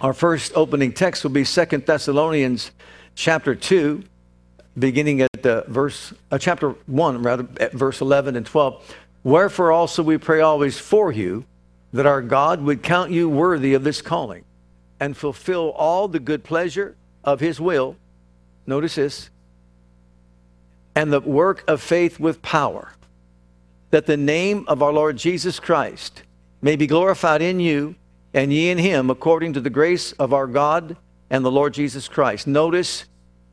Our first opening text will be Second Thessalonians chapter 2, beginning at the verse, uh, chapter 1, rather, at verse 11 and 12. Wherefore also we pray always for you, that our God would count you worthy of this calling, and fulfill all the good pleasure of his will. Notice this. And the work of faith with power, that the name of our Lord Jesus Christ may be glorified in you and ye in him, according to the grace of our God and the Lord Jesus Christ. Notice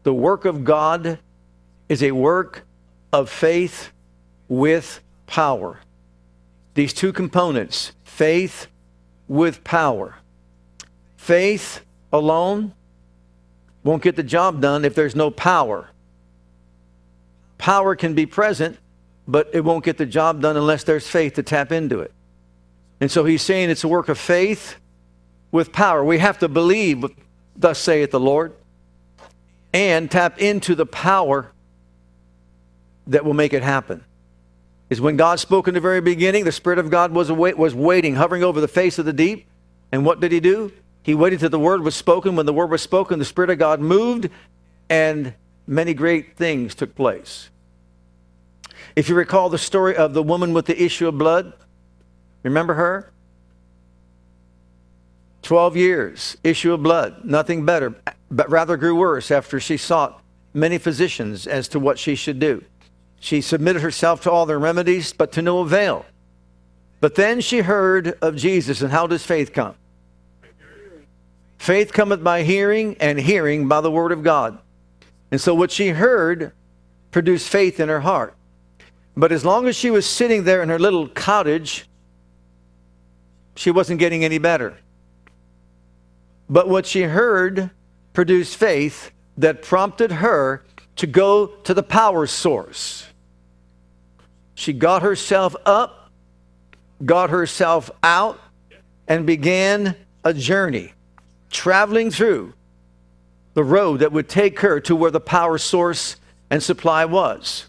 the work of God is a work of faith with power. These two components faith with power. Faith alone won't get the job done if there's no power. Power can be present, but it won't get the job done unless there's faith to tap into it. And so he's saying it's a work of faith with power. We have to believe, thus saith the Lord, and tap into the power that will make it happen. Is when God spoke in the very beginning, the Spirit of God was, await, was waiting, hovering over the face of the deep. And what did he do? He waited till the word was spoken. When the word was spoken, the Spirit of God moved, and many great things took place. If you recall the story of the woman with the issue of blood, Remember her? 12 years, issue of blood, nothing better, but rather grew worse after she sought many physicians as to what she should do. She submitted herself to all their remedies, but to no avail. But then she heard of Jesus, and how does faith come? Faith cometh by hearing, and hearing by the word of God. And so what she heard produced faith in her heart. But as long as she was sitting there in her little cottage, she wasn't getting any better. But what she heard produced faith that prompted her to go to the power source. She got herself up, got herself out, and began a journey, traveling through the road that would take her to where the power source and supply was.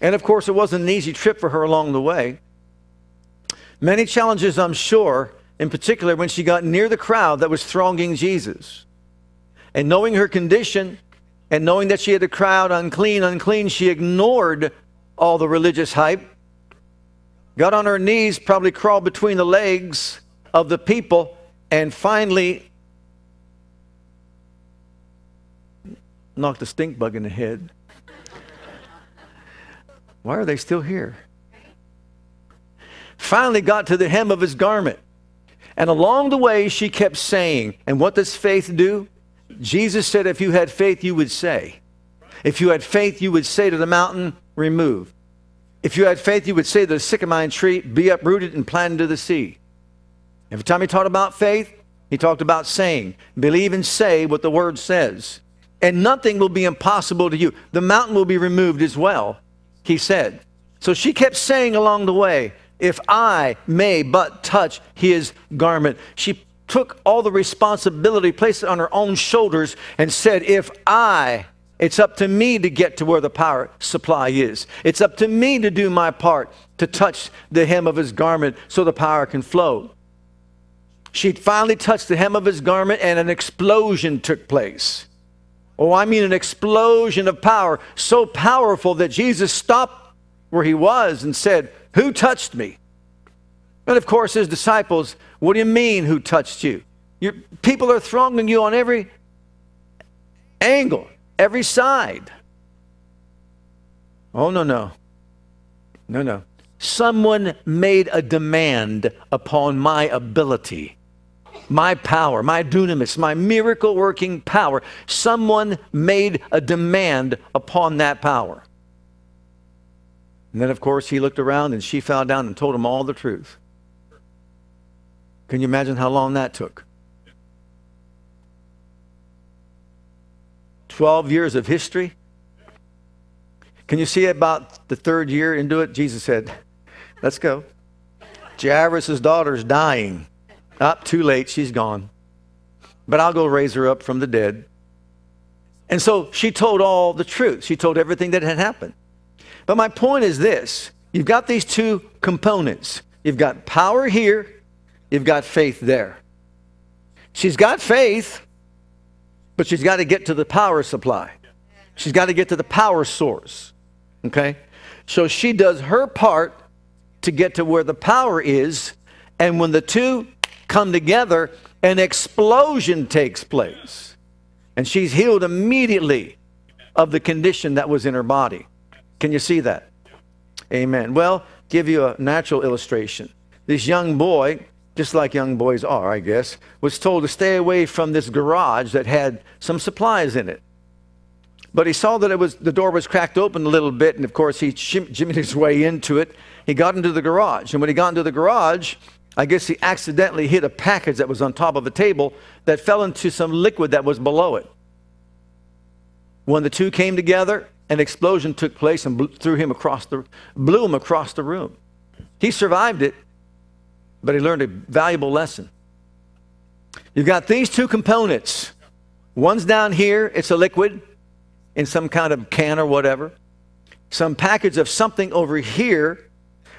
And of course, it wasn't an easy trip for her along the way. Many challenges, I'm sure, in particular when she got near the crowd that was thronging Jesus. And knowing her condition and knowing that she had a crowd unclean, unclean, she ignored all the religious hype, got on her knees, probably crawled between the legs of the people, and finally knocked a stink bug in the head. Why are they still here? Finally got to the hem of his garment. And along the way, she kept saying, and what does faith do? Jesus said, if you had faith, you would say. If you had faith, you would say to the mountain, remove. If you had faith, you would say to the sycamore tree, be uprooted and planted to the sea. Every time he talked about faith, he talked about saying, believe and say what the word says. And nothing will be impossible to you. The mountain will be removed as well, he said. So she kept saying along the way, if I may but touch his garment. She took all the responsibility, placed it on her own shoulders, and said, If I, it's up to me to get to where the power supply is. It's up to me to do my part to touch the hem of his garment so the power can flow. She finally touched the hem of his garment, and an explosion took place. Oh, I mean, an explosion of power, so powerful that Jesus stopped where he was and said, who touched me? And of course, his disciples, what do you mean, who touched you? Your, people are thronging you on every angle, every side. Oh, no, no. No, no. Someone made a demand upon my ability, my power, my dunamis, my miracle working power. Someone made a demand upon that power. And then, of course, he looked around and she fell down and told him all the truth. Can you imagine how long that took? 12 years of history. Can you see about the third year into it? Jesus said, Let's go. Jairus' daughter's dying. Up too late, she's gone. But I'll go raise her up from the dead. And so she told all the truth. She told everything that had happened. But my point is this you've got these two components. You've got power here, you've got faith there. She's got faith, but she's got to get to the power supply. She's got to get to the power source. Okay? So she does her part to get to where the power is. And when the two come together, an explosion takes place. And she's healed immediately of the condition that was in her body. Can you see that? Amen. Well, give you a natural illustration. This young boy, just like young boys are, I guess, was told to stay away from this garage that had some supplies in it. But he saw that it was the door was cracked open a little bit, and of course he jimmied his way into it. He got into the garage, and when he got into the garage, I guess he accidentally hit a package that was on top of a table that fell into some liquid that was below it. When the two came together, an explosion took place and blew, threw him across the, blew him across the room. He survived it, but he learned a valuable lesson. You've got these two components. One's down here, it's a liquid in some kind of can or whatever. Some package of something over here.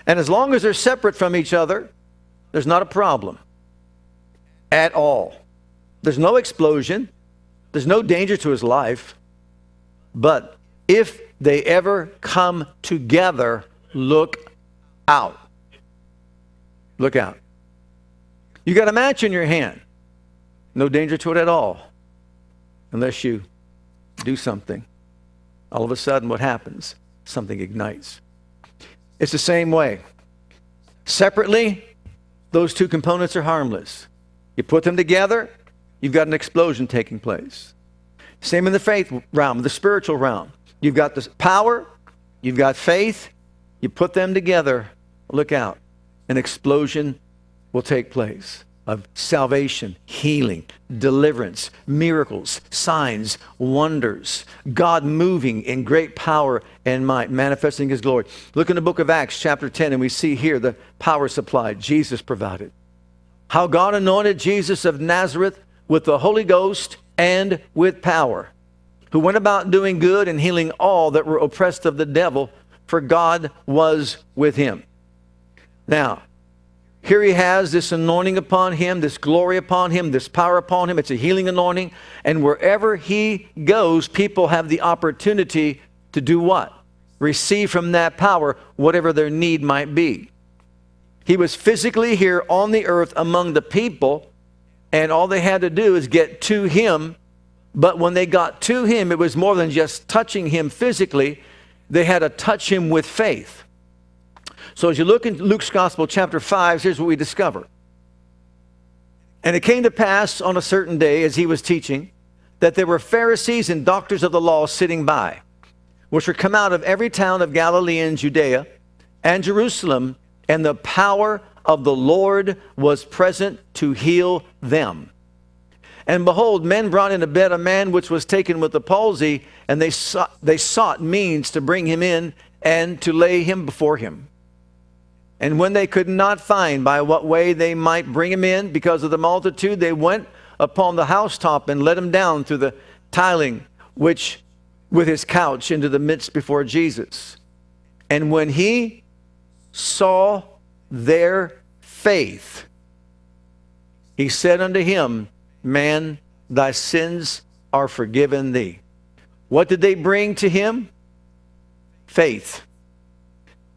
And as long as they're separate from each other, there's not a problem at all. There's no explosion, there's no danger to his life. But if they ever come together, look out. Look out. You got a match in your hand. No danger to it at all. Unless you do something. All of a sudden, what happens? Something ignites. It's the same way. Separately, those two components are harmless. You put them together, you've got an explosion taking place. Same in the faith realm, the spiritual realm. You've got the power, you've got faith, you put them together, look out, an explosion will take place of salvation, healing, deliverance, miracles, signs, wonders, God moving in great power and might, manifesting his glory. Look in the book of Acts, chapter 10, and we see here the power supplied, Jesus provided. How God anointed Jesus of Nazareth with the Holy Ghost and with power, who went about doing good and healing all that were oppressed of the devil, for God was with him. Now, here he has this anointing upon him, this glory upon him, this power upon him. It's a healing anointing. And wherever he goes, people have the opportunity to do what? Receive from that power whatever their need might be. He was physically here on the earth among the people, and all they had to do is get to him. But when they got to him, it was more than just touching him physically, they had to touch him with faith. So as you look in Luke's Gospel, chapter 5, here's what we discover. And it came to pass on a certain day as he was teaching that there were Pharisees and doctors of the law sitting by, which were come out of every town of Galilee and Judea and Jerusalem, and the power of the Lord was present to heal them. And behold, men brought in a bed a man which was taken with the palsy, and they sought, they sought means to bring him in and to lay him before him. And when they could not find by what way they might bring him in because of the multitude, they went upon the housetop and let him down through the tiling, which with his couch into the midst before Jesus. And when he saw their faith, he said unto him, Man, thy sins are forgiven thee. What did they bring to him? Faith.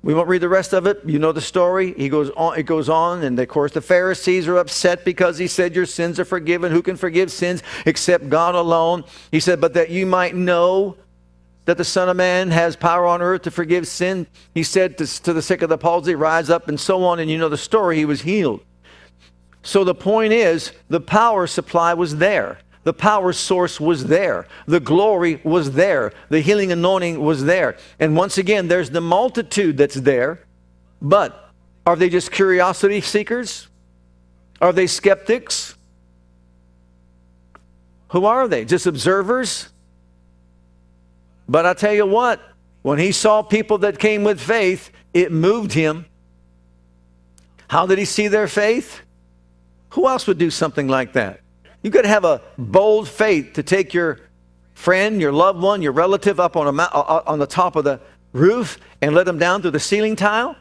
We won't read the rest of it. You know the story. He goes on, it goes on, and of course the Pharisees are upset because he said, Your sins are forgiven. Who can forgive sins except God alone? He said, But that you might know that the Son of Man has power on earth to forgive sin. He said to, to the sick of the palsy, Rise up, and so on. And you know the story. He was healed. So the point is, the power supply was there. The power source was there. The glory was there. The healing anointing was there. And once again, there's the multitude that's there. But are they just curiosity seekers? Are they skeptics? Who are they? Just observers? But I tell you what, when he saw people that came with faith, it moved him. How did he see their faith? Who else would do something like that? You got to have a bold faith to take your friend, your loved one, your relative up on, a, uh, uh, on the top of the roof and let them down through the ceiling tile?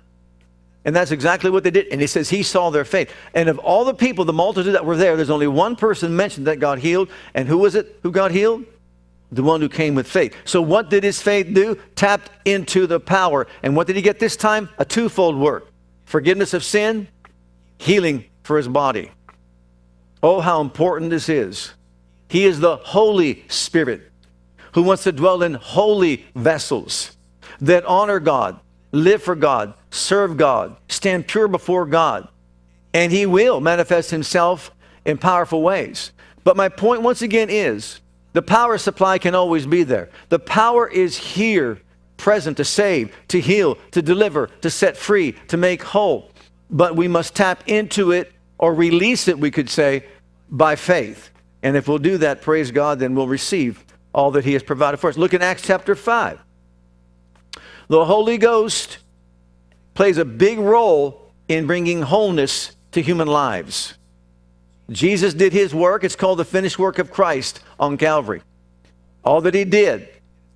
And that's exactly what they did. And he says he saw their faith. And of all the people, the multitude that were there, there's only one person mentioned that got healed. And who was it who got healed? The one who came with faith. So what did his faith do? Tapped into the power. And what did he get this time? A twofold work forgiveness of sin, healing for his body. Oh, how important this is. He is the Holy Spirit who wants to dwell in holy vessels that honor God, live for God, serve God, stand pure before God. And He will manifest Himself in powerful ways. But my point once again is the power supply can always be there. The power is here, present to save, to heal, to deliver, to set free, to make whole. But we must tap into it or release it, we could say, by faith. And if we'll do that, praise God, then we'll receive all that He has provided for us. Look in Acts chapter 5. The Holy Ghost plays a big role in bringing wholeness to human lives. Jesus did his work. It's called the finished work of Christ on Calvary. All that he did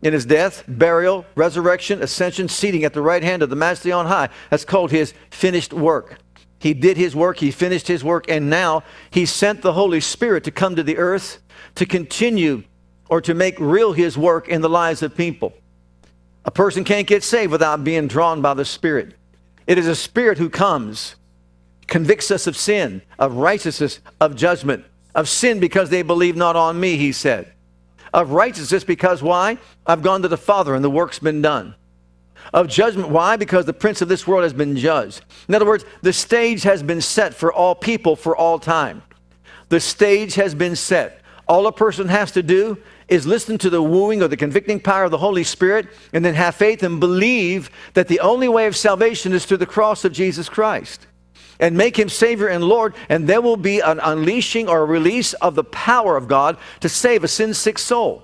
in his death, burial, resurrection, ascension, seating at the right hand of the Majesty on high, that's called his finished work. He did his work, he finished his work, and now he sent the Holy Spirit to come to the earth to continue or to make real his work in the lives of people. A person can't get saved without being drawn by the Spirit. It is a Spirit who comes, convicts us of sin, of righteousness, of judgment, of sin because they believe not on me, he said. Of righteousness because why? I've gone to the Father and the work's been done. Of judgment, why? Because the prince of this world has been judged. In other words, the stage has been set for all people for all time. The stage has been set. All a person has to do is listen to the wooing or the convicting power of the Holy Spirit and then have faith and believe that the only way of salvation is through the cross of Jesus Christ and make him Savior and Lord, and there will be an unleashing or a release of the power of God to save a sin sick soul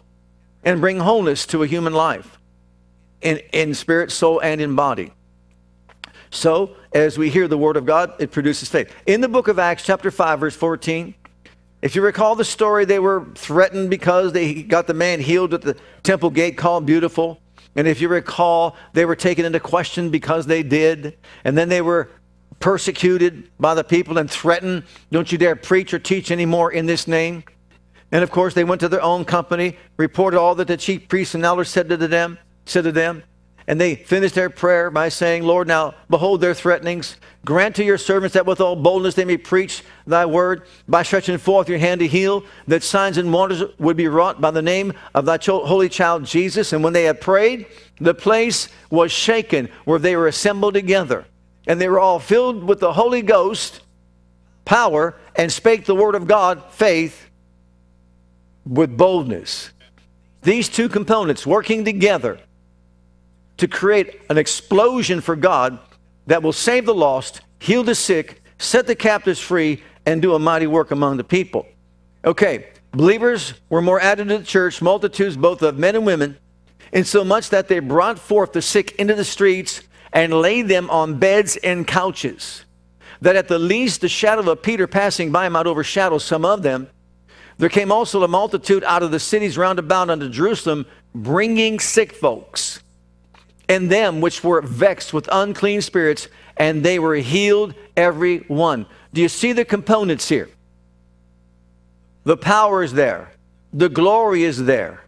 and bring wholeness to a human life in, in spirit, soul, and in body. So, as we hear the word of God, it produces faith. In the book of Acts, chapter 5, verse 14, if you recall the story, they were threatened because they got the man healed at the temple gate called Beautiful. And if you recall, they were taken into question because they did. And then they were persecuted by the people and threatened, don't you dare preach or teach anymore in this name. And of course, they went to their own company, reported all that the chief priests and elders said to them, said to them. And they finished their prayer by saying, Lord, now behold their threatenings. Grant to your servants that with all boldness they may preach thy word by stretching forth your hand to heal, that signs and wonders would be wrought by the name of thy holy child Jesus. And when they had prayed, the place was shaken where they were assembled together. And they were all filled with the Holy Ghost power and spake the word of God, faith, with boldness. These two components working together to create an explosion for God that will save the lost, heal the sick, set the captives free, and do a mighty work among the people. Okay, believers were more added to the church, multitudes both of men and women, insomuch that they brought forth the sick into the streets and laid them on beds and couches, that at the least the shadow of Peter passing by might overshadow some of them. There came also a multitude out of the cities round about unto Jerusalem, bringing sick folks and them which were vexed with unclean spirits, and they were healed every one. Do you see the components here? The power is there, the glory is there.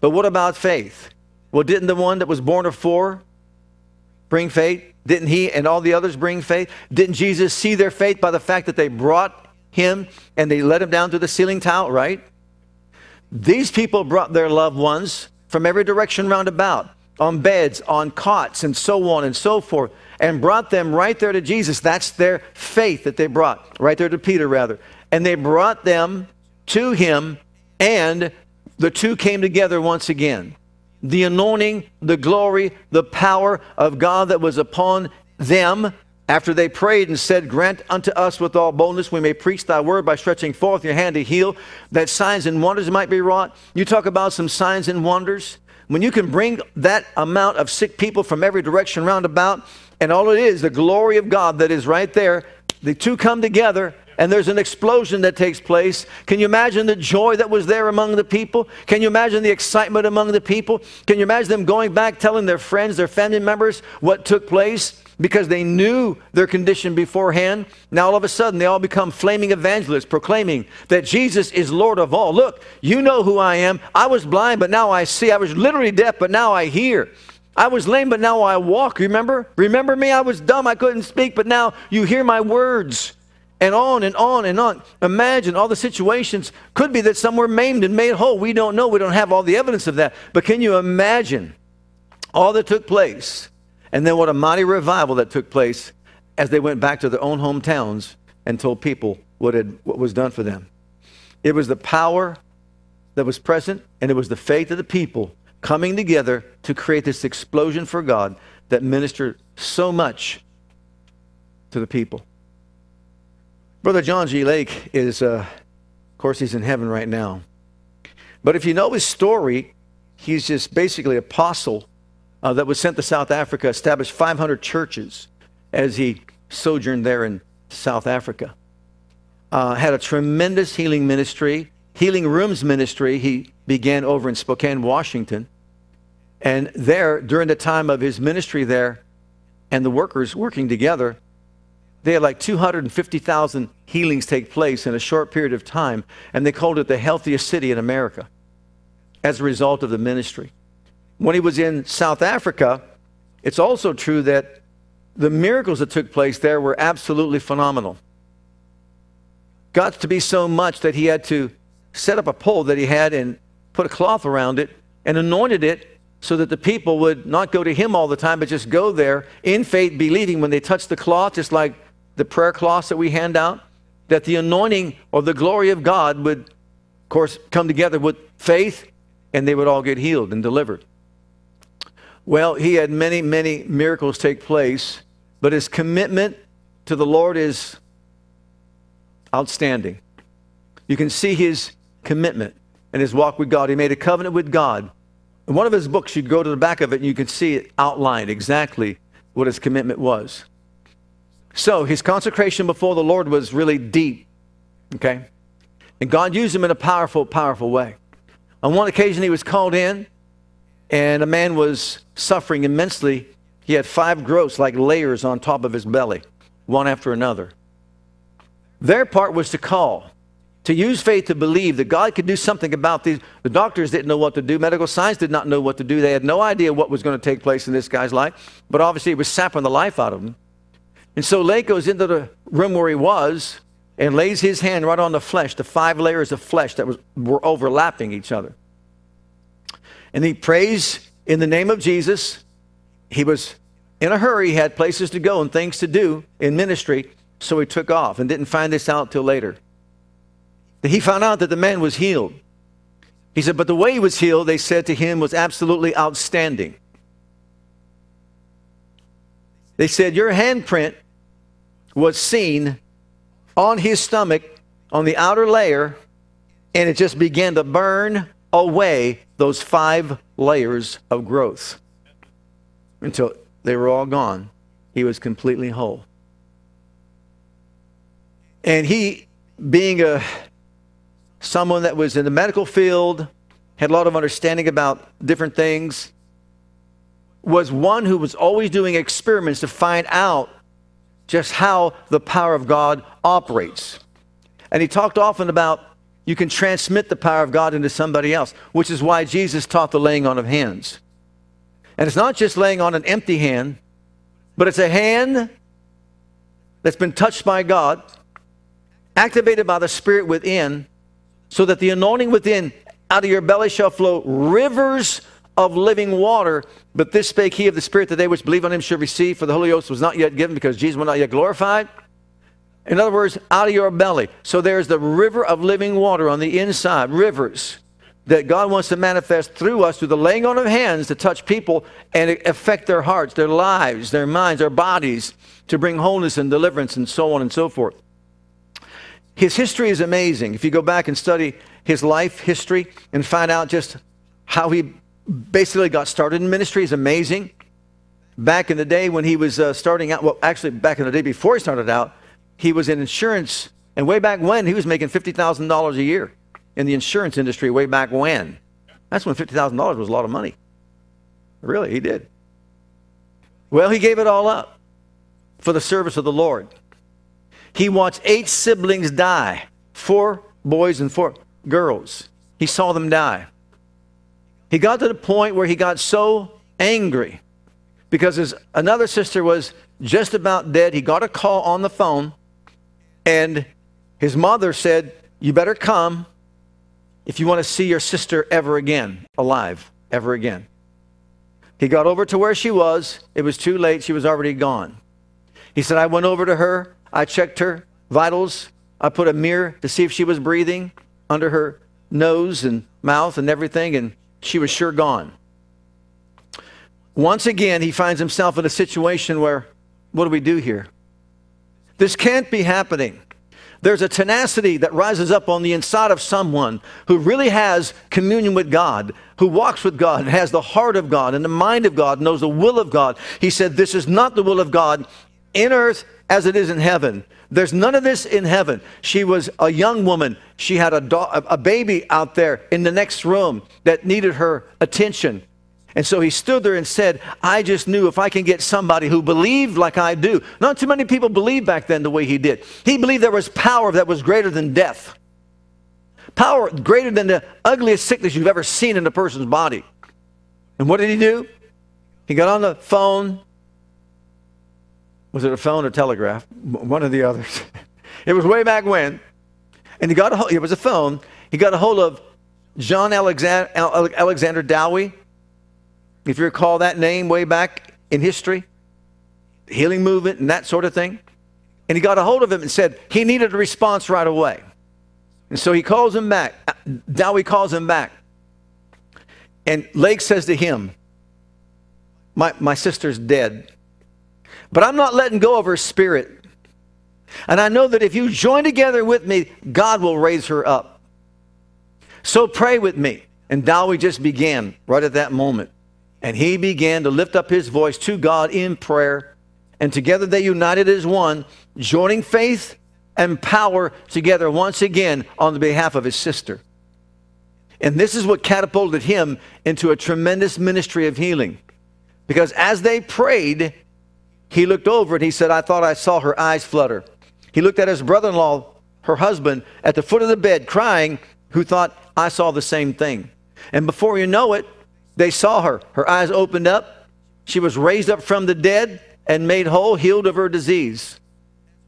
But what about faith? Well, didn't the one that was borne of four bring faith? Didn't he and all the others bring faith? Didn't Jesus see their faith by the fact that they brought him and they let him down to the ceiling tile, right? These people brought their loved ones from every direction round about on beds, on cots, and so on and so forth, and brought them right there to Jesus. That's their faith that they brought, right there to Peter, rather. And they brought them to him, and the two came together once again. The anointing, the glory, the power of God that was upon them after they prayed and said, Grant unto us with all boldness we may preach thy word by stretching forth your hand to heal, that signs and wonders might be wrought. You talk about some signs and wonders. When you can bring that amount of sick people from every direction round about, and all it is, the glory of God that is right there, the two come together and there's an explosion that takes place. Can you imagine the joy that was there among the people? Can you imagine the excitement among the people? Can you imagine them going back telling their friends, their family members what took place? Because they knew their condition beforehand. Now all of a sudden they all become flaming evangelists proclaiming that Jesus is Lord of all. Look, you know who I am. I was blind, but now I see. I was literally deaf, but now I hear. I was lame, but now I walk. Remember? Remember me? I was dumb. I couldn't speak, but now you hear my words and on and on and on. Imagine all the situations. Could be that some were maimed and made whole. We don't know. We don't have all the evidence of that. But can you imagine all that took place? And then what a mighty revival that took place as they went back to their own hometowns and told people what, had, what was done for them. It was the power that was present, and it was the faith of the people coming together to create this explosion for God that ministered so much to the people. Brother John G. Lake is, uh, of course, he's in heaven right now. But if you know his story, he's just basically apostle uh, that was sent to South Africa, established 500 churches as he sojourned there in South Africa. Uh, had a tremendous healing ministry, healing rooms ministry. He began over in Spokane, Washington. And there, during the time of his ministry there, and the workers working together, they had like 250,000 healings take place in a short period of time, and they called it the healthiest city in America as a result of the ministry. When he was in South Africa, it's also true that the miracles that took place there were absolutely phenomenal. Got to be so much that he had to set up a pole that he had and put a cloth around it and anointed it so that the people would not go to him all the time, but just go there in faith, believing when they touched the cloth, just like the prayer cloths that we hand out, that the anointing or the glory of God would, of course, come together with faith and they would all get healed and delivered. Well, he had many, many miracles take place, but his commitment to the Lord is outstanding. You can see his commitment and his walk with God. He made a covenant with God. In one of his books, you go to the back of it and you can see it outlined exactly what his commitment was. So his consecration before the Lord was really deep. Okay? And God used him in a powerful, powerful way. On one occasion, he was called in, and a man was suffering immensely. He had five growths like layers on top of his belly, one after another. Their part was to call, to use faith to believe that God could do something about these. The doctors didn't know what to do. Medical science did not know what to do. They had no idea what was going to take place in this guy's life, but obviously it was sapping the life out of him. And so Lake goes into the room where he was and lays his hand right on the flesh, the five layers of flesh that was, were overlapping each other. And he prays in the name of Jesus. He was in a hurry, he had places to go and things to do in ministry, so he took off and didn't find this out till later. He found out that the man was healed. He said, but the way he was healed, they said to him, was absolutely outstanding. They said, Your handprint was seen on his stomach on the outer layer, and it just began to burn away those five layers of growth until they were all gone. He was completely whole. And he, being a someone that was in the medical field, had a lot of understanding about different things, was one who was always doing experiments to find out just how the power of God operates. And he talked often about you can transmit the power of God into somebody else, which is why Jesus taught the laying on of hands. And it's not just laying on an empty hand, but it's a hand that's been touched by God, activated by the Spirit within, so that the anointing within, out of your belly shall flow rivers of living water. But this spake he of the Spirit that they which believe on him should receive, for the Holy Ghost was not yet given because Jesus was not yet glorified. In other words, out of your belly. So there's the river of living water on the inside, rivers that God wants to manifest through us through the laying on of hands to touch people and affect their hearts, their lives, their minds, their bodies, to bring wholeness and deliverance and so on and so forth. His history is amazing. If you go back and study his life history and find out just how he basically got started in ministry. is amazing. Back in the day when he was uh, starting out, well, actually, back in the day before he started out, he was in insurance. And way back when, he was making $50,000 a year in the insurance industry, way back when. That's when $50,000 was a lot of money. Really, he did. Well, he gave it all up for the service of the Lord. He watched eight siblings die four boys and four girls. He saw them die. He got to the point where he got so angry because his another sister was just about dead. He got a call on the phone, and his mother said, You better come if you want to see your sister ever again, alive, ever again. He got over to where she was. It was too late. She was already gone. He said, I went over to her. I checked her vitals. I put a mirror to see if she was breathing under her nose and mouth and everything, and she was sure gone. Once again, he finds himself in a situation where, what do we do here? This can't be happening. There's a tenacity that rises up on the inside of someone who really has communion with God, who walks with God, and has the heart of God and the mind of God, knows the will of God. He said, This is not the will of God in earth as it is in heaven. There's none of this in heaven. She was a young woman. She had a, do- a baby out there in the next room that needed her attention. And so he stood there and said, I just knew if I can get somebody who believed like I do. Not too many people believed back then the way he did. He believed there was power that was greater than death, power greater than the ugliest sickness you've ever seen in a person's body. And what did he do? He got on the phone was it a phone or telegraph? One of the others. it was way back when. And he got a hold, it was a phone. He got a hold of John Alexander, Alexander Dowie. If you recall that name way back in history, healing movement and that sort of thing. And he got a hold of him and said he needed a response right away. And so he calls him back. Uh, Dowie calls him back. And Lake says to him, My, my sister's dead. But I'm not letting go of her spirit. And I know that if you join together with me, God will raise her up. So pray with me. And Dowie just began right at that moment. And he began to lift up his voice to God in prayer. And together they united as one, joining faith and power together once again on the behalf of his sister. And this is what catapulted him into a tremendous ministry of healing. Because as they prayed, he looked over and he said, I thought I saw her eyes flutter. He looked at his brother in law, her husband, at the foot of the bed crying, who thought, I saw the same thing. And before you know it, they saw her. Her eyes opened up. She was raised up from the dead and made whole, healed of her disease.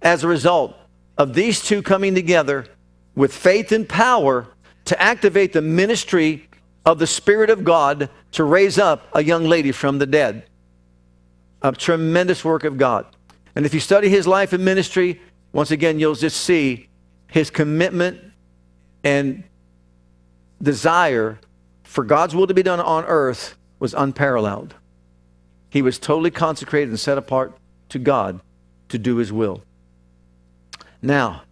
As a result of these two coming together with faith and power to activate the ministry of the Spirit of God to raise up a young lady from the dead a tremendous work of God. And if you study his life and ministry, once again, you'll just see his commitment and desire for God's will to be done on earth was unparalleled. He was totally consecrated and set apart to God to do his will. Now,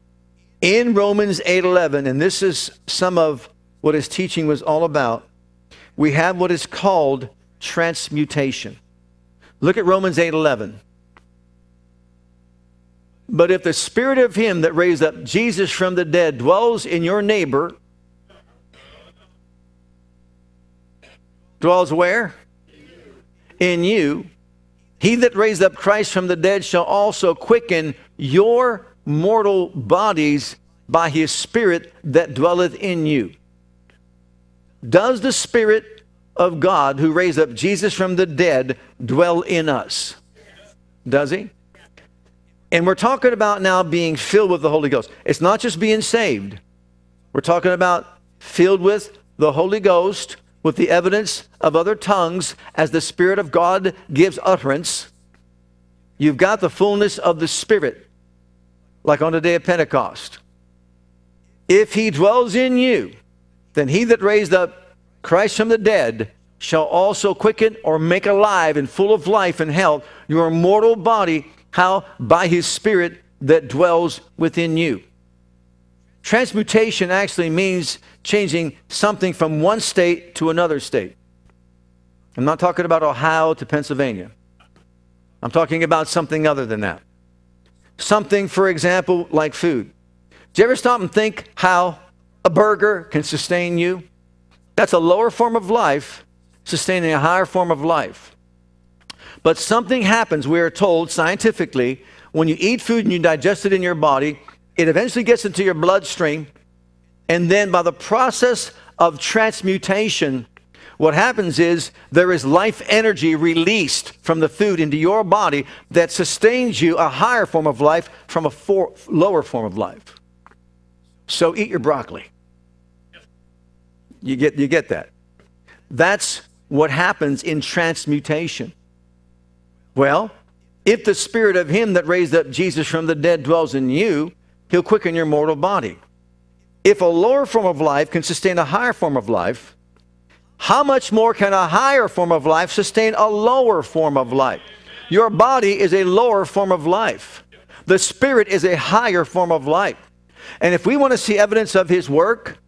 in Romans 8:11, and this is some of what his teaching was all about, we have what is called transmutation. Look at Romans 8:11. But if the spirit of him that raised up Jesus from the dead dwells in your neighbor, dwells where? In you. He that raised up Christ from the dead shall also quicken your mortal bodies by his spirit that dwelleth in you. Does the spirit of God who raised up Jesus from the dead dwell in us? Does he? And we're talking about now being filled with the Holy Ghost. It's not just being saved. We're talking about filled with the Holy Ghost with the evidence of other tongues as the Spirit of God gives utterance. You've got the fullness of the Spirit, like on the day of Pentecost. If he dwells in you, then he that raised up Christ from the dead shall also quicken or make alive and full of life and health your mortal body. How? By his spirit that dwells within you. Transmutation actually means changing something from one state to another state. I'm not talking about Ohio to Pennsylvania. I'm talking about something other than that. Something, for example, like food. Do you ever stop and think how a burger can sustain you? That's a lower form of life sustaining a higher form of life. But something happens, we are told scientifically, when you eat food and you digest it in your body, it eventually gets into your bloodstream. And then by the process of transmutation, what happens is there is life energy released from the food into your body that sustains you a higher form of life from a for, lower form of life. So eat your broccoli. You get, you get that. That's what happens in transmutation. Well, if the spirit of him that raised up Jesus from the dead dwells in you, he'll quicken your mortal body. If a lower form of life can sustain a higher form of life, how much more can a higher form of life sustain a lower form of life? Your body is a lower form of life. The spirit is a higher form of life. And if we want to see evidence of his work,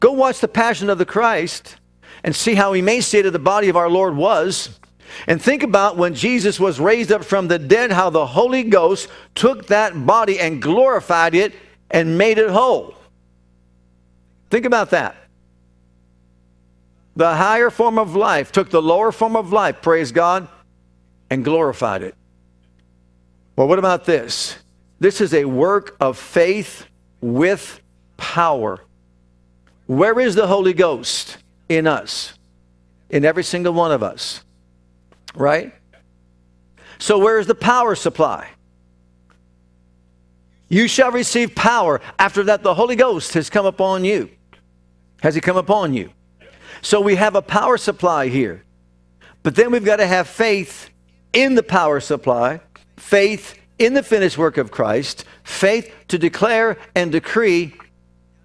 go watch the Passion of the Christ and see how emaciated the body of our Lord was. And think about when Jesus was raised up from the dead, how the Holy Ghost took that body and glorified it and made it whole. Think about that. The higher form of life took the lower form of life, praise God, and glorified it. Well, what about this? This is a work of faith with power. Where is the Holy Ghost in us? In every single one of us. Right? So, where is the power supply? You shall receive power. After that, the Holy Ghost has come upon you. Has He come upon you? So, we have a power supply here. But then we've got to have faith in the power supply, faith in the finished work of Christ, faith to declare and decree.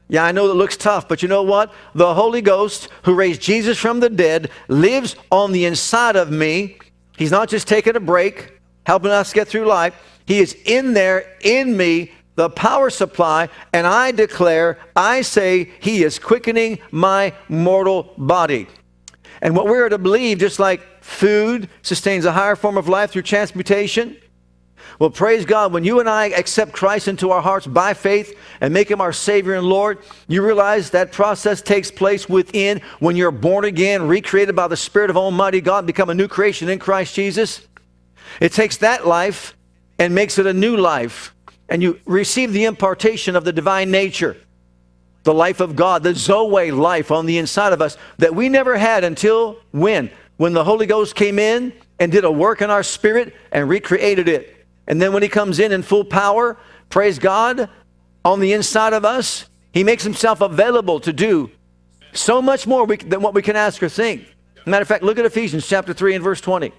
Yeah, I know it looks tough, but you know what? The Holy Ghost, who raised Jesus from the dead, lives on the inside of me. He's not just taking a break, helping us get through life. He is in there, in me, the power supply, and I declare, I say, He is quickening my mortal body. And what we're to believe, just like food sustains a higher form of life through transmutation, well, praise God, when you and I accept Christ into our hearts by faith and make him our Savior and Lord, you realize that process takes place within when you're born again, recreated by the Spirit of Almighty God, become a new creation in Christ Jesus. It takes that life and makes it a new life, and you receive the impartation of the divine nature, the life of God, the Zoe life on the inside of us that we never had until when? When the Holy Ghost came in and did a work in our spirit and recreated it. And then when he comes in in full power, praise God, on the inside of us, he makes himself available to do so much more than what we can ask or think. Matter of fact, look at Ephesians chapter 3 and verse 20.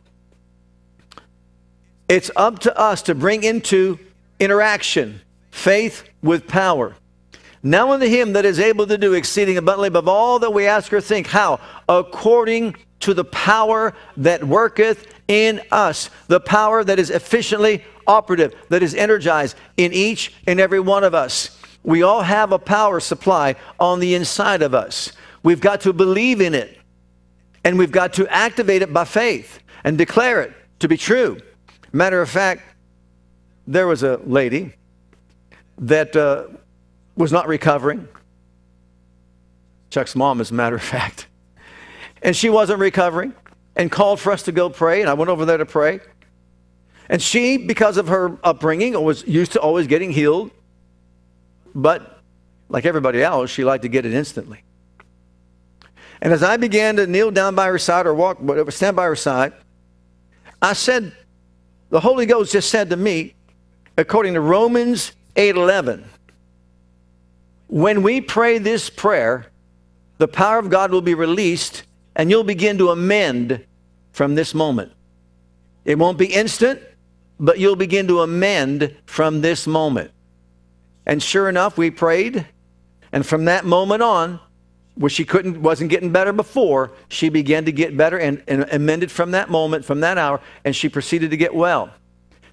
It's up to us to bring into interaction faith with power. Now unto him that is able to do exceeding abundantly above all that we ask or think. How? According to the power that worketh in us, the power that is efficiently operative, that is energized in each and every one of us. We all have a power supply on the inside of us. We've got to believe in it, and we've got to activate it by faith and declare it to be true. Matter of fact, there was a lady that uh, was not recovering. Chuck's mom, as a matter of fact. And she wasn't recovering and called for us to go pray, and I went over there to pray. And she, because of her upbringing, was used to always getting healed. But like everybody else, she liked to get it instantly. And as I began to kneel down by her side or walk, whatever, stand by her side, I said, the Holy Ghost just said to me, according to Romans 8:11, when we pray this prayer, the power of God will be released and you'll begin to amend from this moment. It won't be instant, but you'll begin to amend from this moment. And sure enough, we prayed, and from that moment on, where she couldn't wasn't getting better before, she began to get better and, and amended from that moment, from that hour, and she proceeded to get well.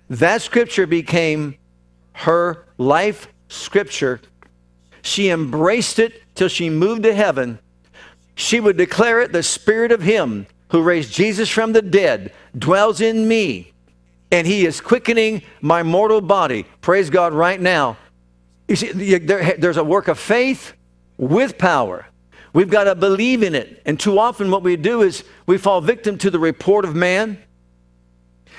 That scripture became her life scripture. She embraced it till she moved to heaven. She would declare it the spirit of him who raised Jesus from the dead, dwells in me, and he is quickening my mortal body. Praise God right now. You see, there, there's a work of faith with power. We've got to believe in it. And too often, what we do is we fall victim to the report of man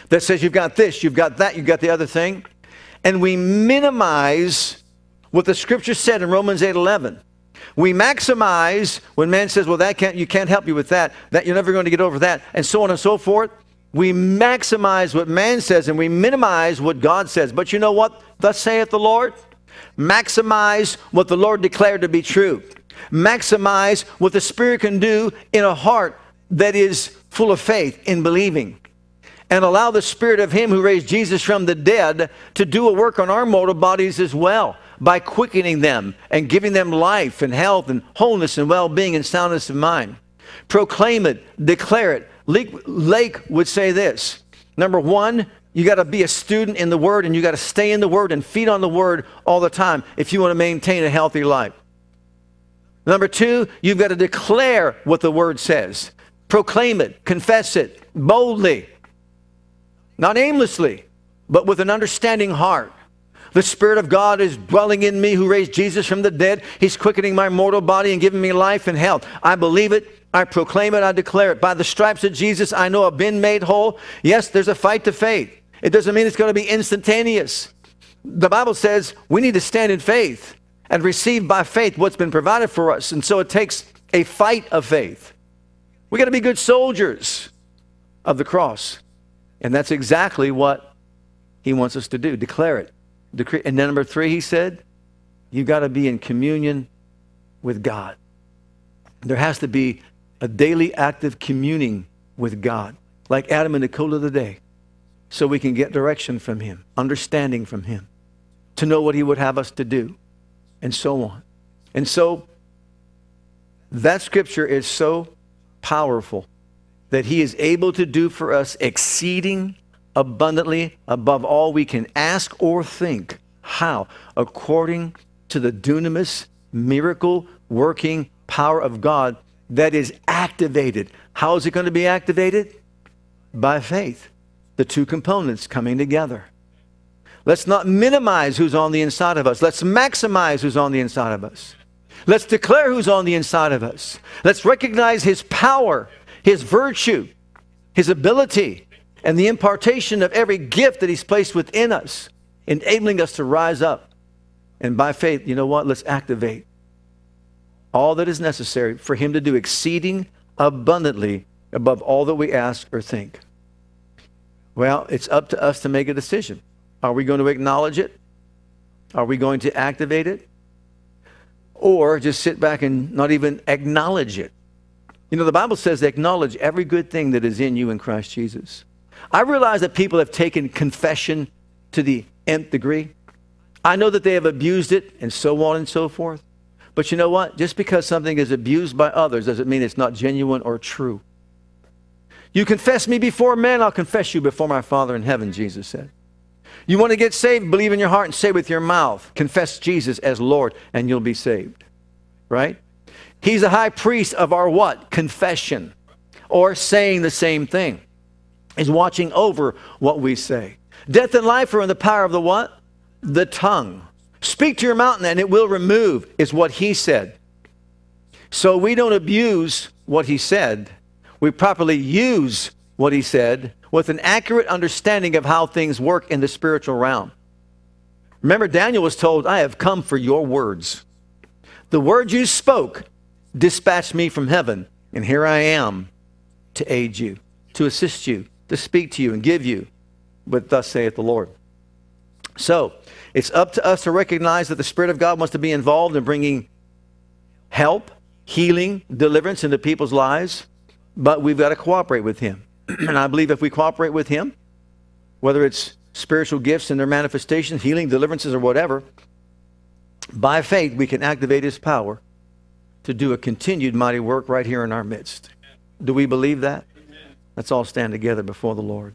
that says you've got this, you've got that, you've got the other thing. And we minimize what the scripture said in Romans 8 11. We maximize when man says, well, that can't, you can't help you with that, that you're never going to get over that, and so on and so forth. We maximize what man says and we minimize what God says. But you know what? Thus saith the Lord. Maximize what the Lord declared to be true. Maximize what the Spirit can do in a heart that is full of faith in believing and allow the Spirit of Him who raised Jesus from the dead to do a work on our mortal bodies as well by quickening them and giving them life and health and wholeness and well being and soundness of mind. Proclaim it, declare it. Lake, Lake would say this number one, you got to be a student in the Word and you got to stay in the Word and feed on the Word all the time if you want to maintain a healthy life. Number two, you've got to declare what the Word says. Proclaim it, confess it boldly. Not aimlessly, but with an understanding heart. The Spirit of God is dwelling in me who raised Jesus from the dead. He's quickening my mortal body and giving me life and health. I believe it. I proclaim it. I declare it. By the stripes of Jesus, I know I've been made whole. Yes, there's a fight to faith. It doesn't mean it's going to be instantaneous. The Bible says we need to stand in faith and receive by faith what's been provided for us. And so it takes a fight of faith. We got to be good soldiers of the cross. And that's exactly what he wants us to do declare it. Decree. And then number three, he said, you've got to be in communion with God. There has to be a daily active communing with God, like Adam in the cool of the day, so we can get direction from him, understanding from him, to know what he would have us to do, and so on. And so that scripture is so powerful that he is able to do for us exceeding abundantly above all we can ask or think. How? According to the dunamis, miracle working power of God that is activated. How is it going to be activated? By faith. The two components coming together. Let's not minimize who's on the inside of us. Let's maximize who's on the inside of us. Let's declare who's on the inside of us. Let's recognize his power his virtue, his ability, and the impartation of every gift that he's placed within us, enabling us to rise up. And by faith, you know what? Let's activate all that is necessary for him to do exceeding abundantly above all that we ask or think. Well, it's up to us to make a decision. Are we going to acknowledge it? Are we going to activate it? Or just sit back and not even acknowledge it? You know, the Bible says acknowledge every good thing that is in you in Christ Jesus. I realize that people have taken confession to the nth degree. I know that they have abused it and so on and so forth. But you know what? Just because something is abused by others doesn't mean it's not genuine or true. You confess me before men, I'll confess you before my Father in heaven, Jesus said. You want to get saved, believe in your heart and say with your mouth, confess Jesus as Lord, and you'll be saved. Right? He's a high priest of our what? Confession. Or saying the same thing. He's watching over what we say. Death and life are in the power of the what? The tongue. Speak to your mountain and it will remove, is what he said. So we don't abuse what he said. We properly use what he said with an accurate understanding of how things work in the spiritual realm. Remember, Daniel was told, I have come for your words. The words you spoke dispatched me from heaven, and here I am to aid you, to assist you, to speak to you and give you But thus saith the Lord. So, it's up to us to recognize that the Spirit of God wants to be involved in bringing help, healing, deliverance into people's lives, but we've got to cooperate with Him. and I believe if we cooperate with Him, whether it's spiritual gifts and their manifestations, healing, deliverances, or whatever, by faith we can activate His power to do a continued mighty work right here in our midst. Do we believe that? Let's all stand together before the Lord.